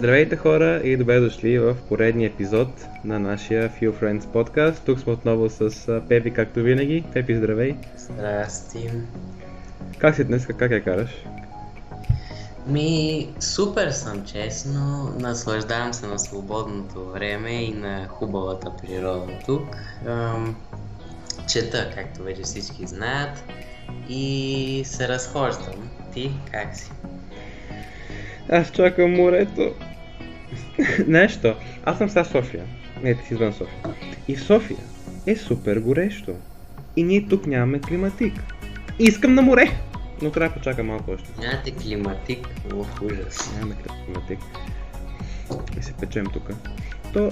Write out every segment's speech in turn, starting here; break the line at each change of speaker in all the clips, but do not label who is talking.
Здравейте хора и добре дошли в поредния епизод на нашия Few Friends подкаст. Тук сме отново с Пепи, както винаги. Пепи, здравей!
Здрасти!
Как си днес? Как я караш?
Ми, супер съм, честно. Наслаждавам се на свободното време и на хубавата природа тук. Ам, чета, както вече всички знаят, и се разхождам. Ти как си?
Аз чакам морето. Нещо. Аз съм сега София. Не, ти си извън София. И в София е супер горещо. И ние тук нямаме климатик. Искам на море! Но трябва да почакам малко още.
Нямате климатик? О, ужас.
Нямаме климатик. И се печем тук. То,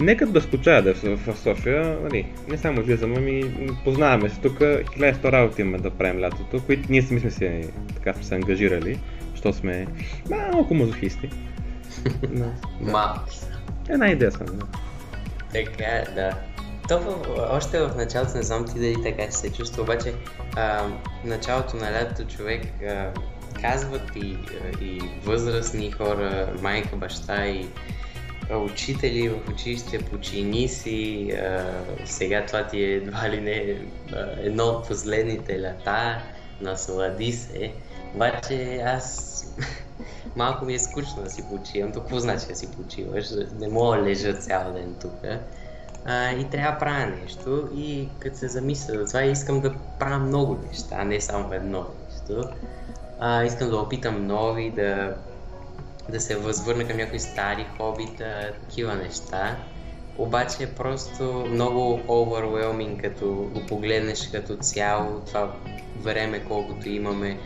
нека да скучая да в, София, нали, не само излизаме, ами познаваме се тук, 1100 работи имаме да правим лятото, които ние сами сме се, така сме се ангажирали, що сме малко мазохисти. Да.
Малко.
Една идея съм, да.
Така, да. То в- още в началото, не знам ти дали така се чувства, обаче а, началото на лятото човек а, казват и, и възрастни хора, майка, баща и учители в училище, почини си, а, сега това ти е едва ли не а, едно от последните лета, наслади се. Обаче аз малко ми е скучно да си почивам. То какво значи да си почиваш? Не мога да лежа цял ден тук. А, и трябва да правя нещо и като се замисля за това искам да правя много неща, не само едно нещо. А, искам да опитам нови, да, да се възвърна към някои стари хобита, такива неща. Обаче е просто много overwhelming, като го погледнеш като цяло, това време, колкото имаме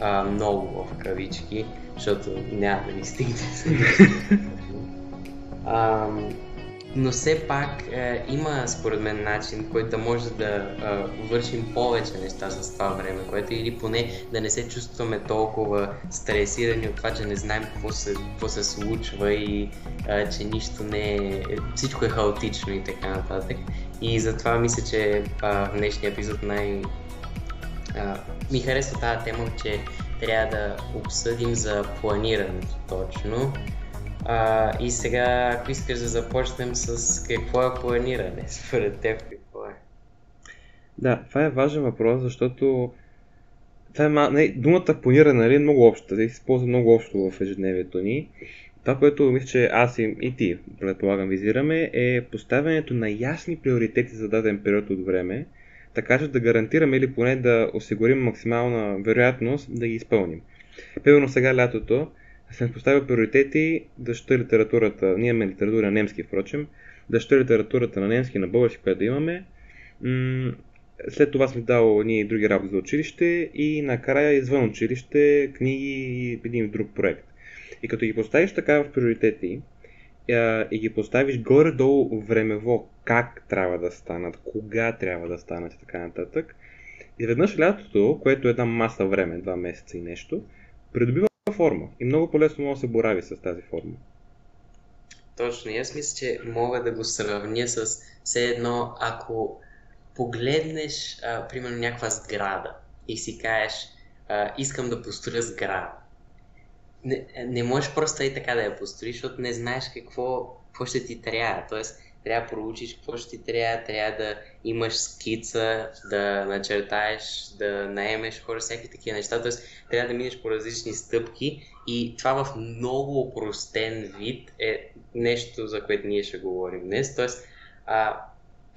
а, много в кавички, защото няма да ни стигне. Ам, но все пак е, има според мен начин, който да може да е, вършим повече неща с това време, което или поне да не се чувстваме толкова стресирани от това, че не знаем какво се, какво се случва и е, че нищо не е, всичко е хаотично и така нататък. И затова мисля, че е, в днешния епизод най... Ми харесва тази тема, че трябва да обсъдим за планирането точно. А, и сега, ако искаш да започнем с какво е планиране, според теб какво е?
Да, това е важен въпрос, защото това е, не, думата планиране нали, е много обща, да се използва много общо в ежедневието ни. Това, което мисля, че аз и, и ти, предполагам, визираме, е поставянето на ясни приоритети за даден период от време, така че да гарантираме или поне да осигурим максимална вероятност да ги изпълним. Примерно сега лятото съм поставил приоритети да чета литературата, ние имаме литература на немски, впрочем, да чета литературата на немски, на български, която да имаме. След това съм дал ние други работи за училище и накрая извън училище, книги и един друг проект. И като ги поставиш така в приоритети и ги поставиш горе-долу времево как трябва да станат, кога трябва да станат и така нататък, изведнъж лятото, което е една маса време, два месеца и нещо, придобива форма и много по-лесно може да се борави с тази форма.
Точно, и аз мисля, че мога да го сравня с все едно, ако погледнеш, а, примерно, някаква сграда и си кажеш, а, искам да построя сграда. Не, не можеш просто и така да я построиш, защото не знаеш какво, какво ще ти трябва. Тоест, трябва да проучиш какво ще ти трябва, трябва да имаш скица, да начертаеш, да наемеш хора, всякакви такива неща. Тоест, трябва да минеш по различни стъпки и това в много опростен вид е нещо, за което ние ще говорим днес. Тоест, а,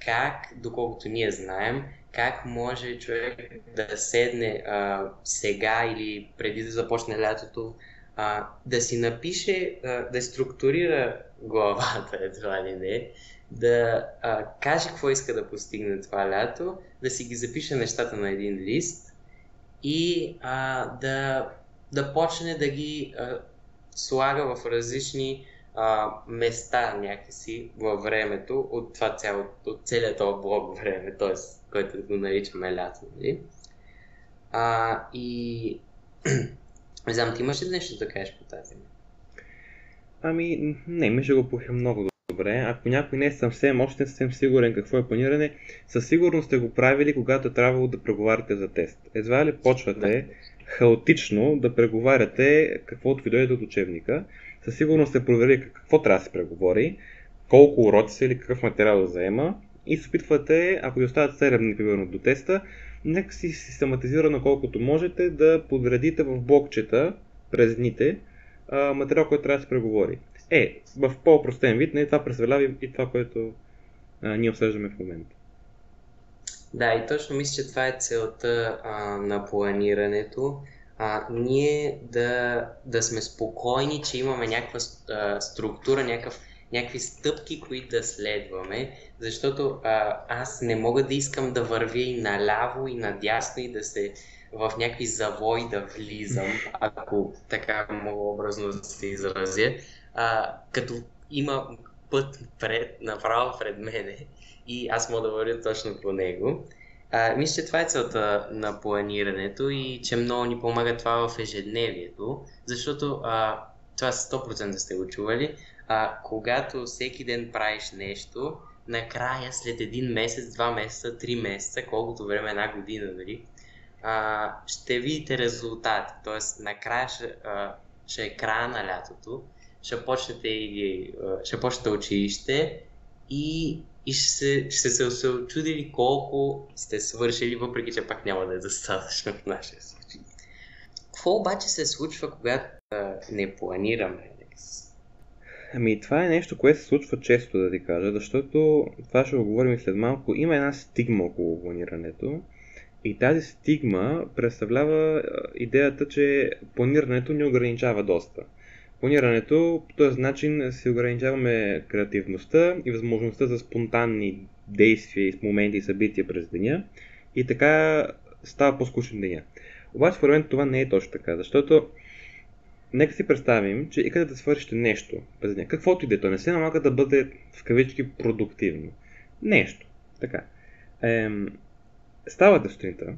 как, доколкото ние знаем, как може човек да седне а, сега или преди да започне лятото, а, да си напише, а, да структурира главата, едва ли не, да а, каже какво иска да постигне това лято, да си ги запише нещата на един лист и а, да, да почне да ги а, слага в различни а, места някакси във времето от това цяло, от целият този блок време, т.е. който го наричаме лято. Нали? А, и не знам, ти имаш ли нещо да кажеш по тази?
Ами, не, ми ще го пуха много добре. Ако някой не е съвсем, още не съвсем сигурен какво е планиране, със сигурност сте го правили, когато е трябвало да преговаряте за тест. Едва ли почвате хаотично да преговаряте каквото ви дойде от учебника. със сигурност сте проверили какво трябва да се преговори, колко уроци или какъв материал да заема и се опитвате, ако ви остават 7 дни примерно до теста, нека си систематизирано колкото можете да подредите в блокчета през дните а, материал, който трябва да се преговори. Е, в по-простен вид, не това представлява и това, което а, ние обсъждаме в момента.
Да, и точно мисля, че това е целта а, на планирането. А, ние да, да сме спокойни, че имаме някаква а, структура, някакъв, някакви стъпки, които да следваме, защото а, аз не мога да искам да вървя и наляво и надясно и да се в някакви завои да влизам, ако така мога образно да се изразя, а, като има път пред, направо пред мене и аз мога да вървя точно по него. А, мисля, че това е целта на планирането и че много ни помага това в ежедневието, защото а, това 100% сте го чували, а, когато всеки ден правиш нещо, накрая след един месец, два месеца, три месеца, колкото време една година, нали, а, ще видите резултати. Тоест, накрая ще, а, ще е края на лятото, ще почнете, и, ще почнете училище и, и ще, се, ще се, очудили колко сте свършили, въпреки че пак няма да е достатъчно в нашия случай. Какво обаче се случва, когато а, не планираме?
Ами това е нещо, което се случва често, да ти кажа, защото това ще го говорим след малко. Има една стигма около планирането и тази стигма представлява идеята, че планирането ни ограничава доста. Планирането по този начин си ограничаваме креативността и възможността за спонтанни действия и моменти и събития през деня и така става по-скучен деня. Обаче според мен това не е точно така, защото нека си представим, че и къде да свършите нещо през деня, каквото и да е, то не се налага да бъде в кавички продуктивно. Нещо. Така. Ем, ставате сутринта,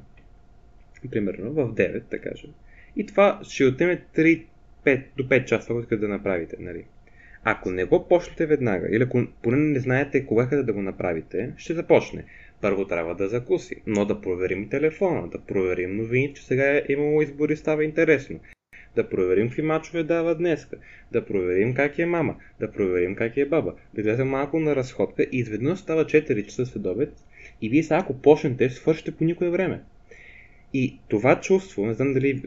примерно в 9, да кажем, и това ще отнеме 3 5 до 5 часа, ако искате да направите. Нали? Ако не го почнете веднага, или ако поне не знаете кога искате да го направите, ще започне. Първо трябва да закуси, но да проверим телефона, да проверим новини, че сега е имало избори, става интересно. Да проверим какви мачове дава днеска, да проверим как е мама, да проверим как е баба, да гледаме малко на разходка и изведнъж става 4 часа след обед и вие сега ако почнете, свършите по никое време. И това чувство, не знам дали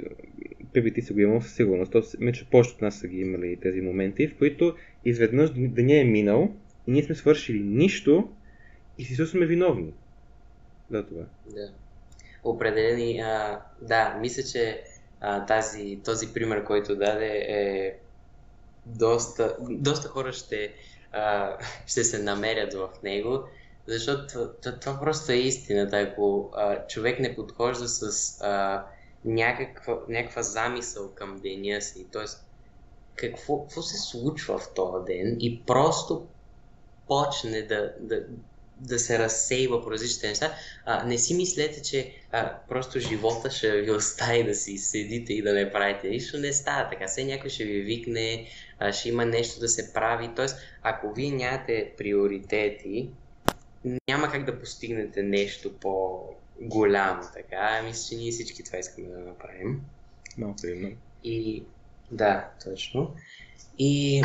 Пеби ти си го имал със сигурност, то че повечето от нас са ги имали тези моменти, в които изведнъж деня е минал и ние сме свършили нищо и си сме виновни. Да, това.
Да. Определени, а, да, мисля, че а, тази, този пример, който даде е доста, доста хора ще, а, ще се намерят в него, защото това, просто е истината. Ако а, човек не подхожда с а, някаква, някаква замисъл към деня си, т.е. Какво, какво се случва в този ден и просто почне да, да, да се разсейва по различните неща. А, не си мислете, че а, просто живота ще ви остави да си седите и да не правите нищо. Не става така. Все някой ще ви викне, а, ще има нещо да се прави. Тоест, ако вие нямате приоритети, няма как да постигнете нещо по, голямо, така. Мисля, че ние всички това искаме да направим.
Много приемно.
И да, точно. И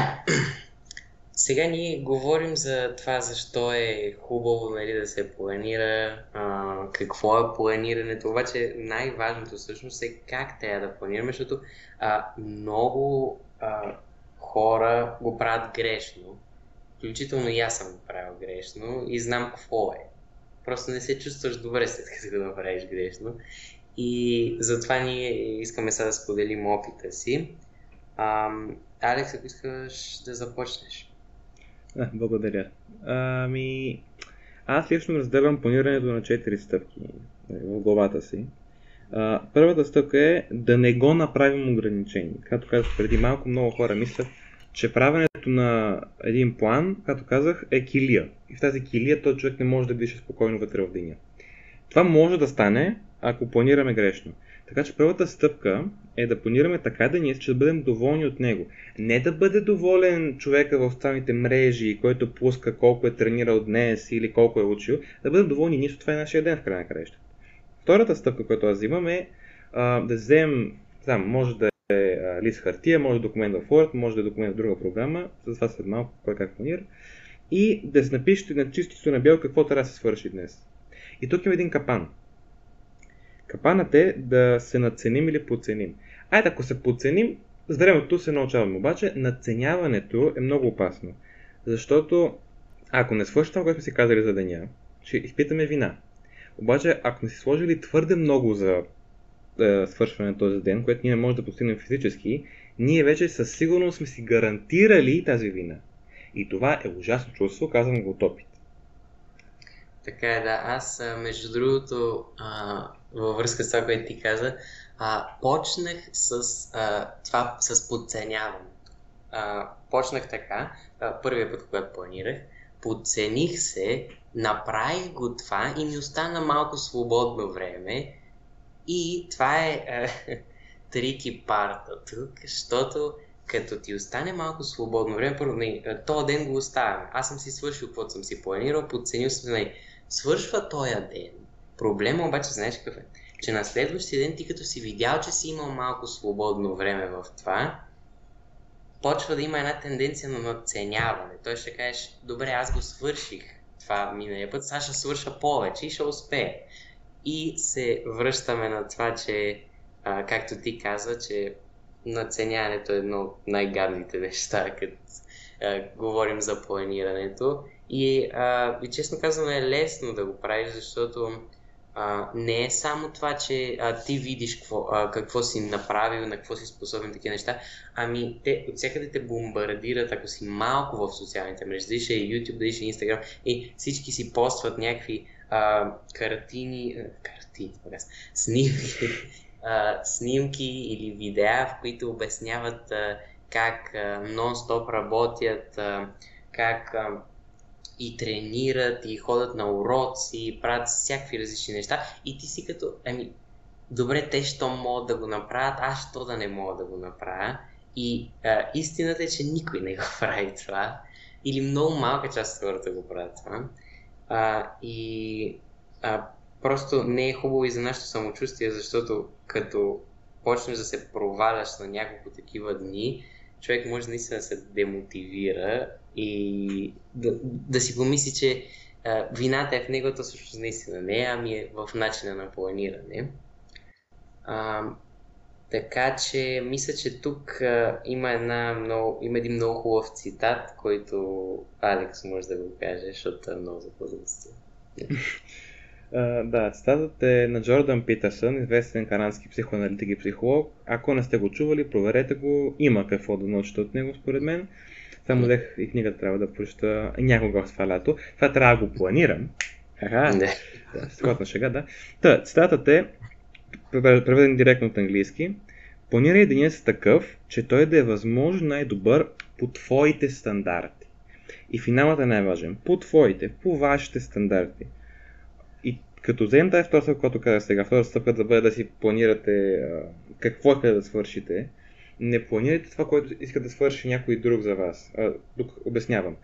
сега ние говорим за това защо е хубаво нали, да се планира, а, какво е планирането, обаче най-важното всъщност е как трябва да планираме, защото а, много а, хора го правят грешно, включително и аз съм го правил грешно и знам какво е. Просто не се чувстваш добре след като го направиш грешно. И затова ние искаме сега да споделим опита си. А, Алекс, ако искаш да започнеш.
Благодаря. Ами, аз лично разделям планирането на 4 стъпки нали, в главата си. А, първата стъпка е да не го направим ограничение. Както казах преди малко, много хора мислят, че правенето на един план, както казах, е килия. И в тази килия този човек не може да диша спокойно вътре в деня. Това може да стане, ако планираме грешно. Така че първата стъпка е да планираме така да ние, че да бъдем доволни от него. Не да бъде доволен човека в социалните мрежи, който пуска колко е тренирал днес или колко е учил, да бъдем доволни ние, това е нашия ден в края на краища. Втората стъпка, която аз имам е а, да вземем, знам, може да е лист хартия, може да е документ в Word, може да е документ в друга програма, за това след малко кой как планира. И да се напишете на чисто на бяло какво трябва да се свърши днес. И тук има един капан. Капанът е да се надценим или подценим. Айде, ако се подценим, с времето се научаваме. Обаче, надценяването е много опасно. Защото, ако не свършим което сме си казали за деня, ще изпитаме вина. Обаче, ако не си сложили твърде много за е, свършване на този ден, което ние не можем да постигнем физически, ние вече със сигурност сме си гарантирали тази вина. И това е ужасно чувство, казвам го от опит.
Така е, да. Аз, между другото, а, във връзка с това, което ти каза, а, почнах с а, това, с подценяване. А, почнах така, а, първия път, когато планирах, подцених се, направих го това и ми остана малко свободно време. И това е трики парта тук, защото като ти остане малко свободно време, първо, не, този ден го оставяме. Аз съм си свършил каквото съм си планирал, подценил съм, не, свършва този ден. Проблема обаче, знаеш какъв е? Че на следващия ден ти като си видял, че си имал малко свободно време в това, почва да има една тенденция на надценяване. Той ще кажеш, добре, аз го свърших това миналия път, сега ще свърша повече и ще успее. И се връщаме на това, че, а, както ти каза, че наценяването е едно от най-гадните неща, като а, говорим за планирането. И, а, и честно казвам е лесно да го правиш, защото а, не е само това, че а, ти видиш какво, а, какво си направил, на какво си способен, такива неща, ами те от всякъде те бомбардират, ако си малко в социалните мрежи, дали ще е YouTube, дали ще е Instagram, и всички си постват някакви а, картини, картини, снимки, а, снимки или видеа, в които обясняват а, как а, нон-стоп работят, а, как а, и тренират, и ходят на уроци, и правят всякакви различни неща. И ти си като, ами, добре, те що могат да го направят, аз що да не мога да го направя. И а, истината е, че никой не го прави това. Или много малка част от хората го правят това. А, и а, просто не е хубаво и за нашето самочувствие, защото като почнеш да се проваляш на няколко такива дни, човек може наистина да се демотивира и да, да си помисли, че а, вината е в неговата всъщност наистина не, ами е в начина на планиране. А, така че мисля, че тук а, има, една много, има един много хубав цитат, който Алекс може да го каже, защото е много запознат.
Uh, да, цитатът е на Джордан Питърсън, известен канадски психоаналитик и психолог. Ако не сте го чували, проверете го. Има какво да научите от него, според мен. Само взех и книгата трябва да прочета някога в това лято. Това трябва да го планирам. Аха, не. Страхотна шега, да. Та, цитатът е, преведен директно от английски. Планирай деня си такъв, че той да е възможно най-добър по твоите стандарти. И финалът е най-важен. По твоите, по вашите стандарти. И като вземем тази втора стъпка, която казах сега, втора стъпка да бъде да си планирате какво искате да свършите, не планирайте това, което иска да свърши някой друг за вас. А, тук обяснявам.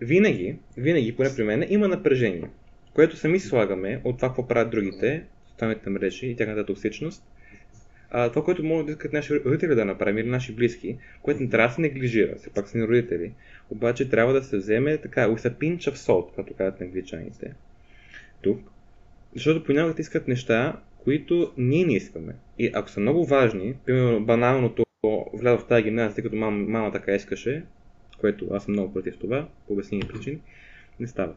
Винаги, винаги, поне при мен, има напрежение, което сами слагаме от това, какво правят другите, социалните мрежи и тяхната токсичност, а, това, което могат да искат наши родители да направим или наши близки, което не трябва да се неглижира, все пак са ни родители, обаче трябва да се вземе така, with a pinch of salt, като казват англичаните. Тук. Защото понякога искат неща, които ние не искаме. И ако са много важни, примерно баналното влязох в тази гимназия, тъй като мама, мама така искаше, което аз съм много против това, по обяснени причини, не става.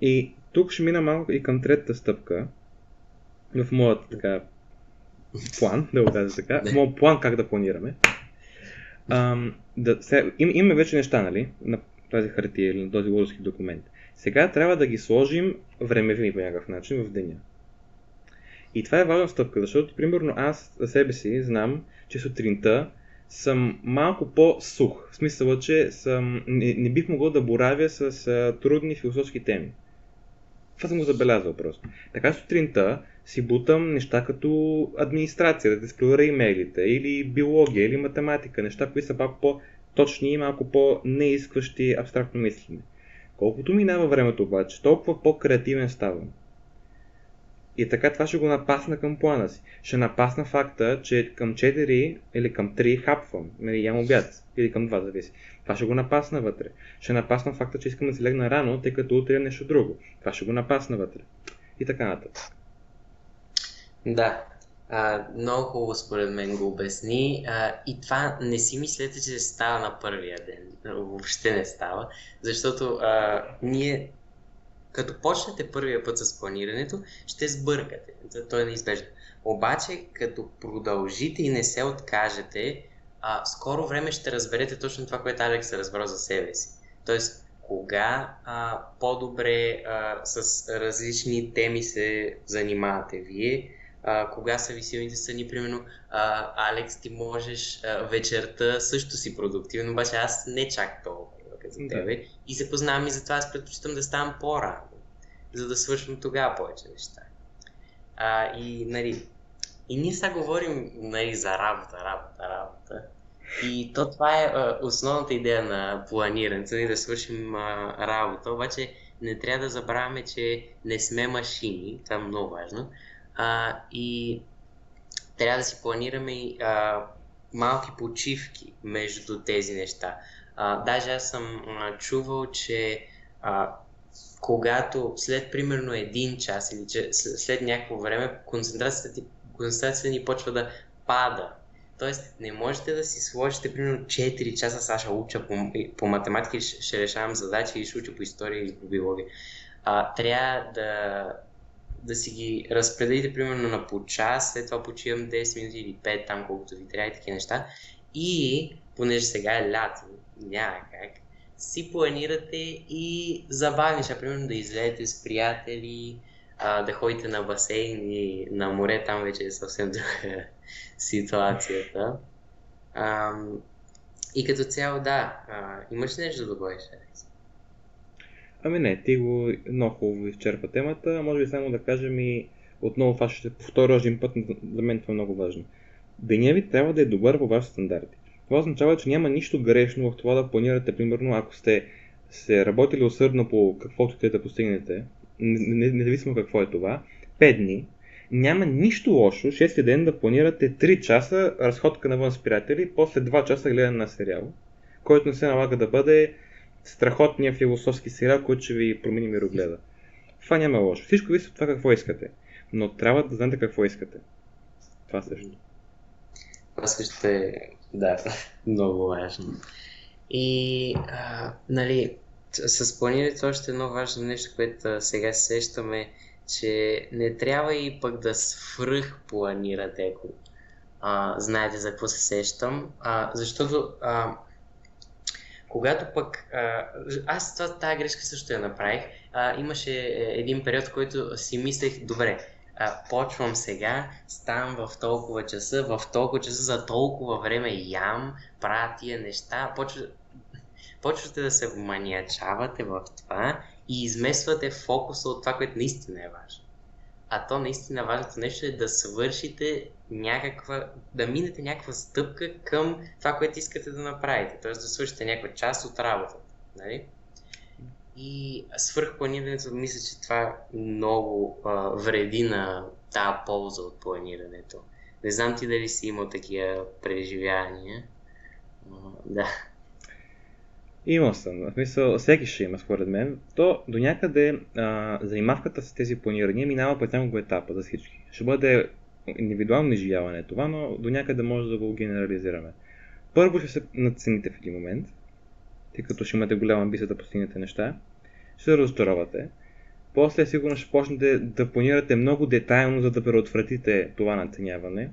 И тук ще мина малко и към третата стъпка в моят така план, да го кажа така, в моят план как да планираме. Ам, да, сега, им, имаме вече неща, нали, на тази хартия или на този лозовски документ. Сега трябва да ги сложим времеви по някакъв начин в деня. И това е важна стъпка, защото, примерно, аз за себе си знам, че сутринта съм малко по-сух. В смисъл, че съм, не, не бих могъл да боравя с а, трудни философски теми. Това съм го забелязал просто. Така сутринта си бутам неща като администрация, да експлорира имейлите, или биология, или математика, неща, които са малко по-точни и малко по-неискващи абстрактно мислене. Колкото минава времето обаче, толкова по-креативен ставам. И така това ще го напасна към плана си. Ще напасна факта, че към 4 или към 3 хапвам, нали, ям обяд, или към 2, зависи. Това ще го напасна вътре. Ще напасна факта, че искам да си легна рано, тъй като утре е нещо друго. Това ще го напасна вътре. И така нататък.
Да, а, много хубаво според мен го обясни. А, и това не си мислете, че става на първия ден. Въобще не става. Защото а, ние, като почнете първия път с планирането, ще сбъркате. То е неизбежно. Обаче, като продължите и не се откажете, а, скоро време ще разберете точно това, което Алекс е разбрал за себе си. Тоест, кога а, по-добре а, с различни теми се занимавате вие, а, кога са ви силните страни, примерно, а, Алекс, ти можеш а, вечерта също си продуктивен, обаче аз не чак толкова като да. И се познавам и затова аз предпочитам да ставам по-рано, за да свършвам тогава повече неща. А, и, нали, и ние сега говорим нали, за работа, работа, работа. И то това е а, основната идея на планирането, нали, да свършим а, работа, обаче не трябва да забравяме, че не сме машини, това е много важно, а, и трябва да си планираме а, малки почивки между тези неща. А, даже аз съм а, чувал, че а, когато след примерно един час или че, след, някакво време концентрацията, ти, концентрацията ни почва да пада. Тоест не можете да си сложите примерно 4 часа, ще уча по, по математика, ще, ще решавам задачи или ще уча по история или по биология. А, трябва да, да си ги разпределите примерно на по час, след това почивам 10 минути или 5, там колкото ви трябва и такива неща. И, понеже сега е лято, няма как, си планирате и забавни неща, примерно да излезете с приятели, а, да ходите на басейн и на море, там вече е съвсем друга ситуацията. А, и като цяло, да, а, имаш нещо да добавиш, Алекс?
Ами не, ти го много хубаво изчерпа темата. Може би само да кажем и отново това ще повторя един път, за мен това е много важно. Деня ви трябва да е добър по вашите стандарти. Това означава, че няма нищо грешно в това да планирате, примерно, ако сте се работили усърдно по каквото те да постигнете, независимо какво е това, 5 дни, няма нищо лошо 6 ден да планирате 3 часа разходка навън с приятели, после 2 часа гледане на сериал, който не се налага да бъде страхотния философски сериал, който ще ви промени мирогледа. Това няма лошо. Всичко зависи от това какво искате. Но трябва да знаете какво искате. Това също.
Това също е, да, много важно. И, а, нали, с планирането още едно важно нещо, което сега сещаме, че не трябва и пък да свръх планирате, ако а, знаете за какво се сещам, а, защото а, когато пък... А, аз това, тази грешка също я направих. А, имаше един период, в който си мислех, добре, а, почвам сега, ставам в толкова часа, в толкова часа, за толкова време ям, правя тия неща, почва, почвате да се маниачавате в това и измествате фокуса от това, което наистина е важно. А то наистина важното нещо е да свършите някаква, да минете някаква стъпка към това, което искате да направите. Т.е. да свършите някаква част от работата. Нали? И свърхпланирането, мисля, че това много а, вреди на тази полза от планирането. Не знам ти дали си имал такива преживявания. да.
Имал съм. В смисъл, всеки ще има, според мен. То до някъде а, занимавката с тези планирания минава по няколко етапа за всички. Ще бъде индивидуално изживяване това, но до някъде може да го генерализираме. Първо ще се надцените в един момент, тъй като ще имате голяма амбиция да постигнете неща. Ще се разочаровате. После сигурно ще почнете да планирате много детайлно, за да предотвратите това надценяване.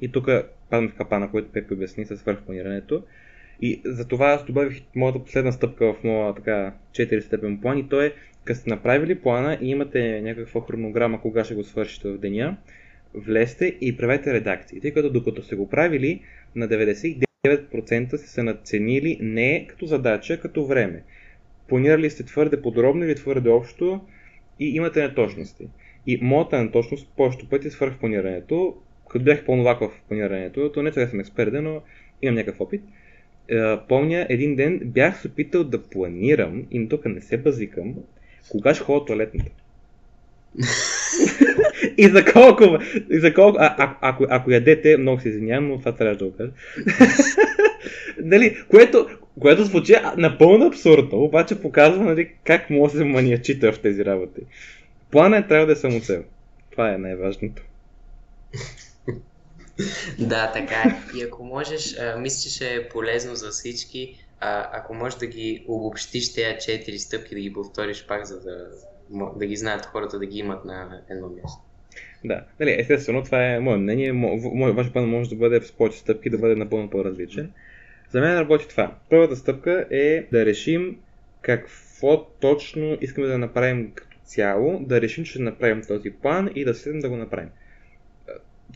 И тук падам в капана, който Пепи обясни с свърхпланирането. И за това аз добавих моята последна стъпка в моя така 4 степен план и то е, като сте направили плана и имате някаква хронограма кога ще го свършите в деня, влезте и правете редакции. Тъй като докато сте го правили, на 99% сте се надценили не като задача, като време. Планирали сте твърде подробно или твърде общо и имате неточности. И моята неточност повечето пъти свърх планирането, като бях по-новак в планирането, то не че съм експерт, но имам някакъв опит. Е, помня един ден бях се опитал да планирам, и тук не се базикам, кога ще ходя туалетната. и за колко, и за колко, а, а, ако, ако ядете, много се извинявам, но това трябва да го кажа. нали, което, което звучи напълно абсурдно, обаче показва нали, как може да се маниачита в тези работи. Плана е трябва да е самоцел. Това е най-важното.
да, така е. И ако можеш, а, мисля, че ще е полезно за всички, а, ако можеш да ги обобщиш тези четири стъпки, да ги повториш пак, за да, да ги знаят хората, да ги имат на едно място.
Да, нали, естествено, това е мое мнение. Мой, ваш план може да бъде с повече стъпки, да бъде напълно по-различен. За мен работи това. Първата стъпка е да решим какво точно искаме да направим като цяло, да решим, че ще направим този план и да седнем да го направим.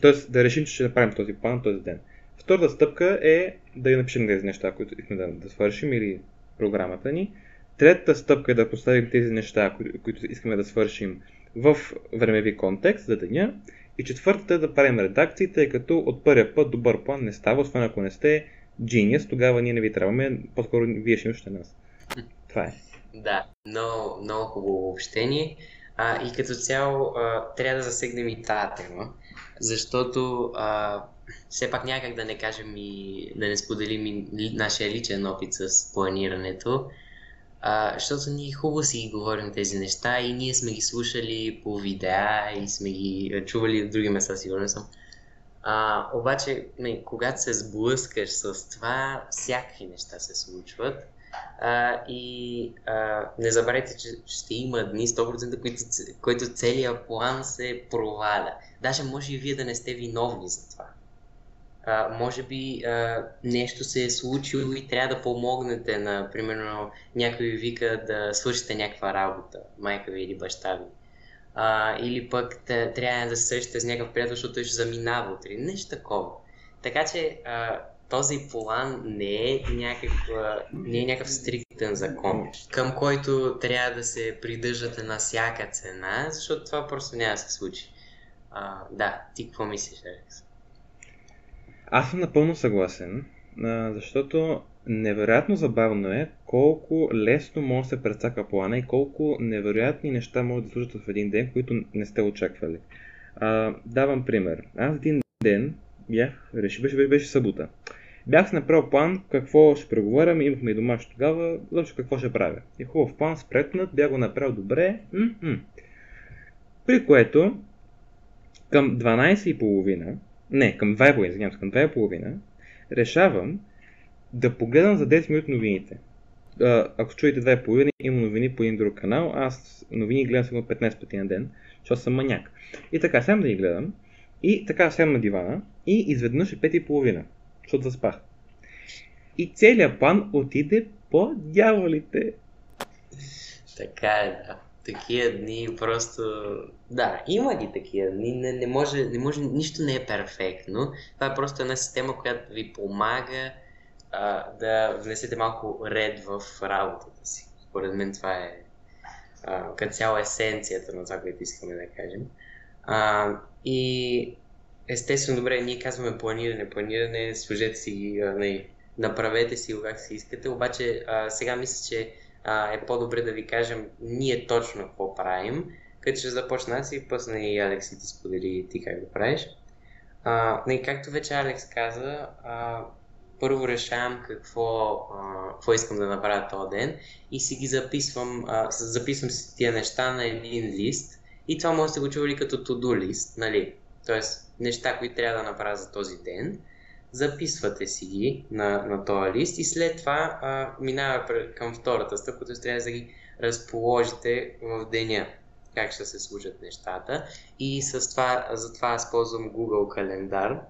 Тоест да решим, че ще направим този план този ден. Втората стъпка е да напишем тези неща, които искаме да, да свършим или програмата ни. Третата стъпка е да поставим тези неща, които искаме да свършим в времеви контекст за деня. И четвъртата е да правим редакции, тъй като от първия път добър план не става, освен ако не сте genius, тогава ние не ви трябваме, по-скоро вие ще имате нас. Това е.
Да, много, много хубаво общение. А, и като цяло а, трябва да засегнем и тази тема, защото а, все пак някак да не кажем и да не споделим и нашия личен опит с планирането, а, защото ние хубаво си ги говорим тези неща и ние сме ги слушали по видеа и сме ги чували в други места, сигурно съм. А, обаче, не, когато се сблъскаш с това, всякакви неща се случват. А, и а, не забравяйте, че ще има дни 100%, които, които целият план се проваля. Даже може и вие да не сте виновни за това. А, може би а, нещо се е случило и трябва да помогнете на, примерно, някой ви вика да свършите някаква работа, майка ви или баща ви. А, или пък трябва да се срещате с някакъв приятел, защото той ще заминава утре. Нещо такова. Така че а, този план не е, някаква, не е някакъв стриктен закон, към който трябва да се придържате на всяка цена, защото това просто няма да се случи. А, да, ти какво мислиш, Алекс?
Аз съм напълно съгласен, защото невероятно забавно е колко лесно може да се прецака плана и колко невероятни неща могат да служат в един ден, които не сте очаквали. Давам пример. Аз един ден бях, реши, беше, беше събота. Бях си направил план какво ще преговаряме, имахме и домашно тогава, защо какво ще правя. И хубав план, спретнат, бях го направил добре. М-м. При което към 12.30, не, към 2.30, извинявам се, към 2.30, решавам да погледам за 10 минути новините. Ако чуете 2.30, има новини по един друг канал, аз новини гледам само 15 пъти на ден, защото съм маняк. И така, сам да ги гледам, и така сям на дивана, и изведнъж е 5.30, защото заспах. И целият план отиде по дяволите.
Така е, да такива дни просто... Да, има ги такива дни, не, не, може, не може, нищо не е перфектно. Това е просто една система, която ви помага а, да внесете малко ред в работата си. Според мен това е а, като цяло есенцията на това, което искаме да кажем. А, и естествено, добре, ние казваме планиране, планиране, служете си ги, направете си го как си искате, обаче а, сега мисля, че а, е по-добре да ви кажем ние точно какво правим, като ще започна аз и после и Алекс и ти сподели ти как го правиш. А, и както вече Алекс каза, а, първо решавам какво, а, какво искам да направя този ден и си ги записвам, а, записвам си тия неща на един лист и това може да се го чували като to-do лист, нали? Тоест неща, които трябва да направя за този ден записвате си ги на, на този лист и след това а, минава към втората стъпка, т.е. трябва да ги разположите в деня, как ще се случат нещата. И с това, затова аз ползвам Google календар.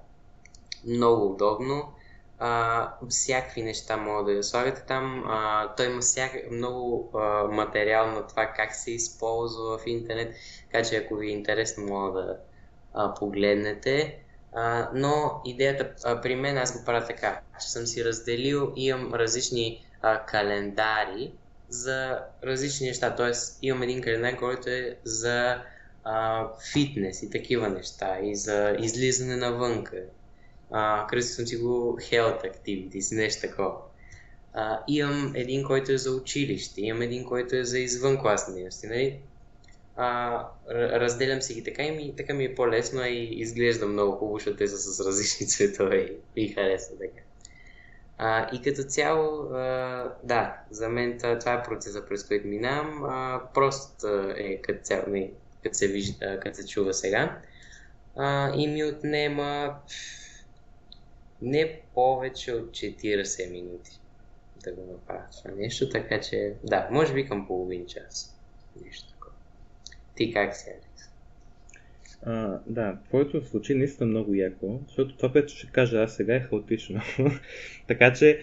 Много удобно. А, всякакви неща могат да слагате там. А, той има всяк, много а, материал на това как се използва в интернет, така че ако ви е интересно, мога да а, погледнете. А, но идеята а, при мен аз го правя така, че съм си разделил, имам различни а, календари за различни неща. Тоест имам един календар, който е за а, фитнес и такива неща, и за излизане навънка. Кръстил съм си го health activities, нещо такова. А, имам един, който е за училище, имам един, който е за извънкласни. Нали? А, разделям си ги така и ми, така ми е по-лесно и изглежда много хубаво, защото те са с различни цветове и, и харесва така. А, и като цяло, а, да, за мен това, е процеса, през който минавам. Просто е като цяло, не, като се, вижда, като се чува сега. А, и ми отнема не повече от 40 минути да го направя това нещо, така че да, може би към половин час. Нещо. Ти как си, Алекс?
А, да, твоето случай наистина много яко, защото това, което ще кажа аз сега е хаотично. така че,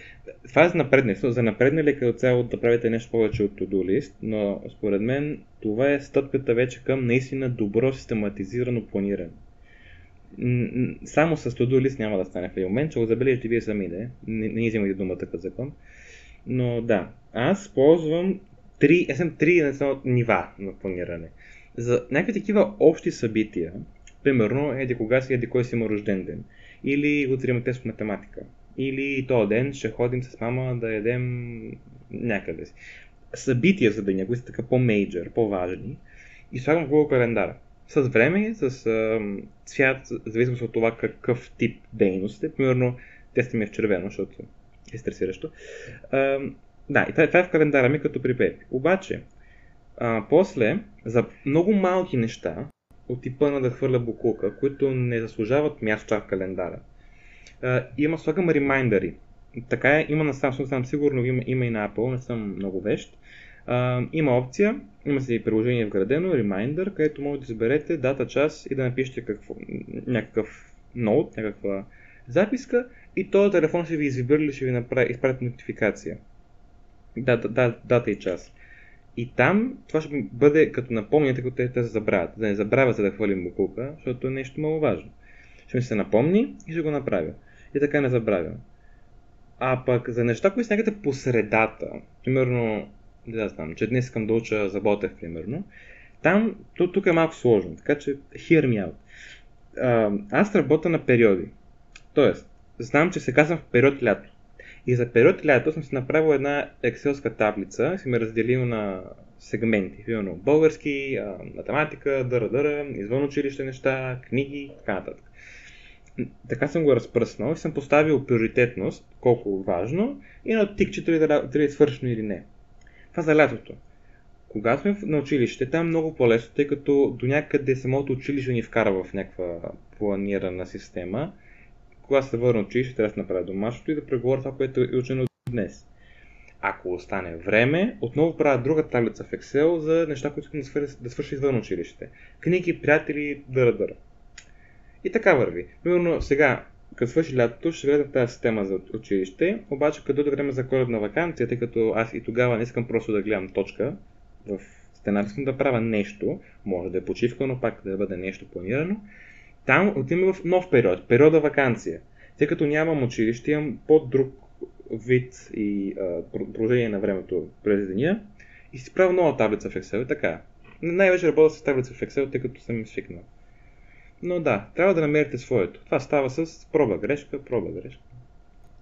това е за напредне. За напредне е като цяло да правите нещо повече от to-do list, но според мен това е стъпката вече към наистина добро систематизирано планиране. Само с to-do list няма да стане в един момент, че го забележите вие сами, не, не взимайте думата като закон. Но да, аз ползвам три, аз съм три нива на планиране. За някакви такива общи събития, примерно, еди кога си, еди кой си има рожден ден, или утре има тест по математика, или този ден ще ходим с мама да ядем някъде си. Събития за деня, които са така по-мейджор, по-важни, и слагам в Google календара. С време, с а, цвят, зависимост от това какъв тип дейност е. Примерно, теста ми е в червено, защото е стресиращо. А, да, и това, е в календара ми като при Пепи. Обаче, а, после, за много малки неща, от типа на да хвърля букулка, които не заслужават място в календара, а, има, слагам ремайндъри. Така е, има на Samsung, съм сигурно има, има и на Apple, не съм много вещ. А, има опция, има си приложение вградено, Reminder, където може да изберете дата, час и да напишете какво, някакъв ноут, някаква записка и този телефон ще ви извибира ще ви направи, изпрати нотификация. Дата, дата, дата и час. И там това ще бъде като напомняте, като те, те се забравят. Да не забравяте да хвалим букулка, защото е нещо много важно. Ще ми се напомни и ще го направя. И така не забравя. А пък за неща, които са някъде по средата, примерно, да знам, че днес искам да уча за Ботев, примерно, там, тук е малко сложно, така че hear me out. аз работя на периоди. Тоест, знам, че сега съм в период лято. И за период лято съм си направил една екселска таблица и съм я разделил на сегменти. Примерно български, математика, дъра-дъра, извън училище неща, книги така нататък. Така съм го разпръснал и съм поставил приоритетност, колко важно, и на тикче дали е свършено или не. Това за лятото. Когато сме на училище, там е много по-лесно, тъй като до някъде самото училище ни вкара в някаква планирана система кога се върна училище, трябва да направя домашното и да преговоря това, което е учено днес. Ако остане време, отново правя друга таблица в Excel за неща, които искам да свърши извън училище. Книги, приятели, дъра-дъра. И така върви. Примерно сега, като свърши лятото, ще в тази система за училище, обаче като дойде време за коледна вакансия, тъй като аз и тогава не искам просто да гледам точка в стената, искам да правя нещо, може да е почивка, но пак да бъде нещо планирано, там отиваме в нов период, периода вакансия. Тъй като нямам училище, имам по-друг вид и а, продължение на времето през деня и си правя нова таблица в Excel така. Най-вече работя с таблица в Excel, тъй като съм свикнал. Но да, трябва да намерите своето. Това става с проба грешка, проба грешка.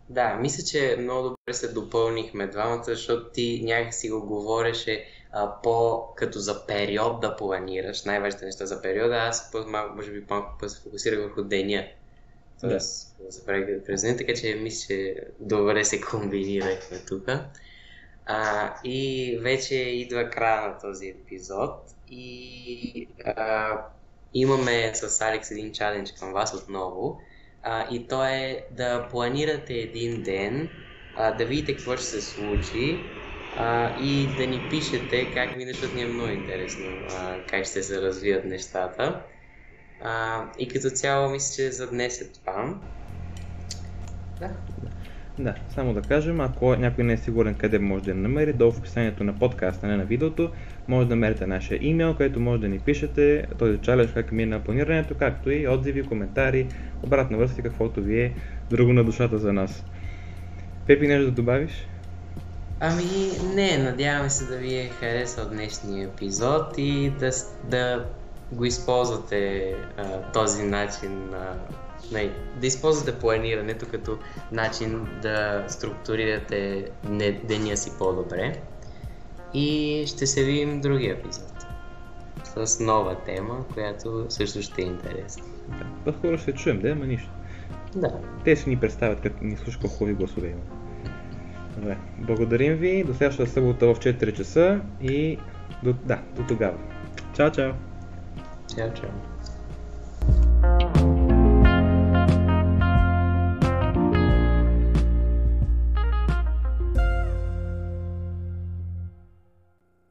Да, мисля, че много добре се допълнихме двамата, защото ти някакси го говореше а, по като за период да планираш, най-важните неща за периода, аз може би малко по се фокусирах върху деня. Тоест, да. се прави през деня, така че мисля, че добре се комбинирахме тук. А, и вече идва края на този епизод и а, имаме с Алекс един чалендж към вас отново. А, и то е да планирате един ден, а, да видите какво ще се случи а, и да ни пишете как мина, защото ни е много интересно а, как ще се развият нещата. А, и като цяло мисля, че за днес е това.
Да. Да, само да кажем, ако някой не е сигурен къде може да я намери, долу в описанието на подкаста, не на видеото, може да намерите нашия имейл, където може да ни пишете този чалендж как мина планирането, както и отзиви, коментари, обратна връзка, каквото ви е друго на душата за нас. Пепи, нещо да добавиш?
Ами не, надяваме се да ви е харесал днешния епизод и да, да го използвате а, този начин а, не, да използвате планирането като начин да структурирате деня си по-добре. И ще се видим в другия епизод. с нова тема, която също ще е интересна.
Да, хора ще чуем, да, ама нищо.
Да.
Те си ни представят, като ни слушат колко хубави гласове има. Добре. Благодарим ви. До следващата събота в 4 часа и до, да, до тогава. Чао, чао!
Чао, чао.